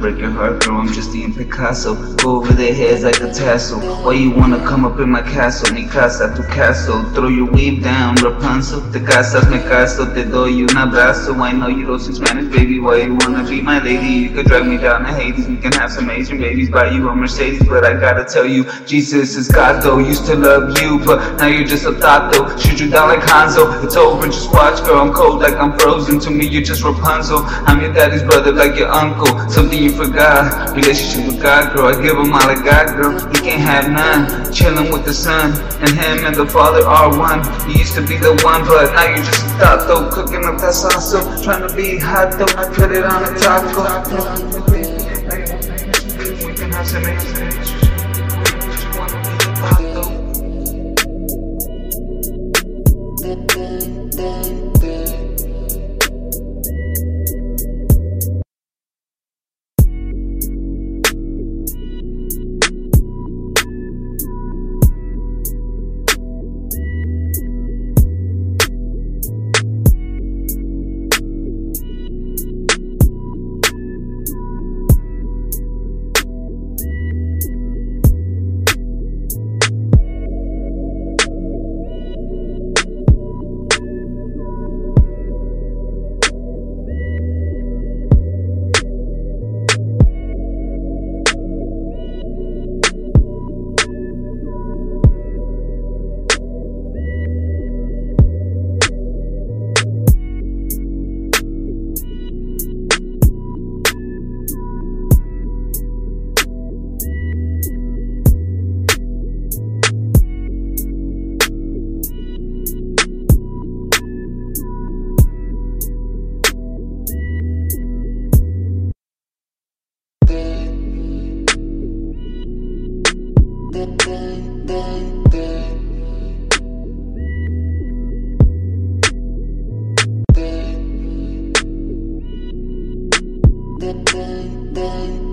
break your heart, girl. I'm just Young Picasso. Go over their heads like a tassel. Why you wanna come up in my castle? Mi casa, tu castle. Throw your weave down, Rapunzel. Te casas, me caso. Te doy un abrazo. I know you don't speak Spanish, baby. Why you wanna be my lady? You could drag me down to Hades. We can have some Asian babies. Buy you a Mercedes. But I gotta tell you, Jesus is God though. Used to love you, but now you're just a thought though. Shoot you down like Hanzo. It's over, just watch, girl. I'm cold like I'm frozen. To me, you're just Rapunzel. I'm your daddy's brother, like your uncle. Something you forgot. Relationship with God, girl. I give him all I got, girl. He can't have none. Chilling with the son, and him and the father are one. You used to be the one, but now you're just a thought though. Cooking up that salsa, trying to be hot though. I put it on a taco. We can have some Thank day.